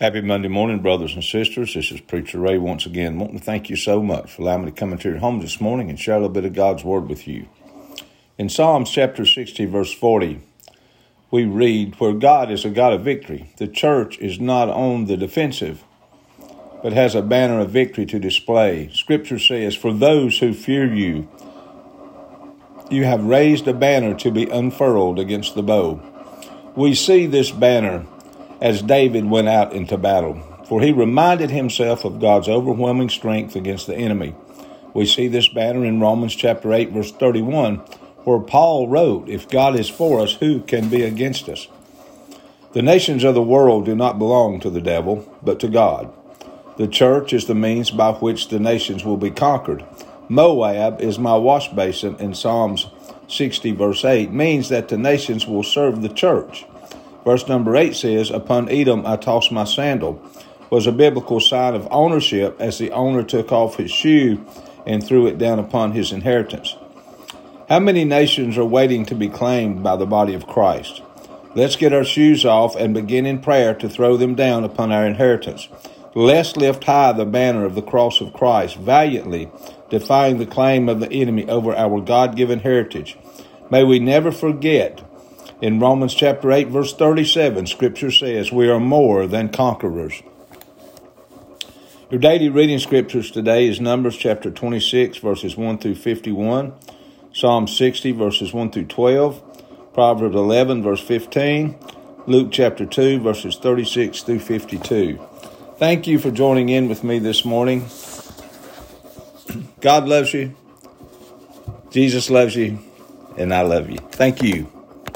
Happy Monday morning, brothers and sisters. This is Preacher Ray once again. I want to thank you so much for allowing me to come into your home this morning and share a little bit of God's Word with you. In Psalms chapter 60, verse 40, we read, Where God is a God of victory, the church is not on the defensive, but has a banner of victory to display. Scripture says, For those who fear you, you have raised a banner to be unfurled against the bow. We see this banner as David went out into battle, for he reminded himself of God's overwhelming strength against the enemy. We see this banner in Romans chapter 8 verse 31, where Paul wrote, If God is for us, who can be against us? The nations of the world do not belong to the devil, but to God. The church is the means by which the nations will be conquered. Moab is my wash basin in Psalms 60 verse 8 means that the nations will serve the church. Verse number 8 says, Upon Edom I tossed my sandal, was a biblical sign of ownership as the owner took off his shoe and threw it down upon his inheritance. How many nations are waiting to be claimed by the body of Christ? Let's get our shoes off and begin in prayer to throw them down upon our inheritance. Let's lift high the banner of the cross of Christ, valiantly defying the claim of the enemy over our God given heritage. May we never forget in Romans chapter 8, verse 37, Scripture says, We are more than conquerors. Your daily reading scriptures today is Numbers chapter 26, verses 1 through 51, Psalm 60, verses 1 through 12, Proverbs 11, verse 15, Luke chapter 2, verses 36 through 52. Thank you for joining in with me this morning. God loves you, Jesus loves you, and I love you. Thank you.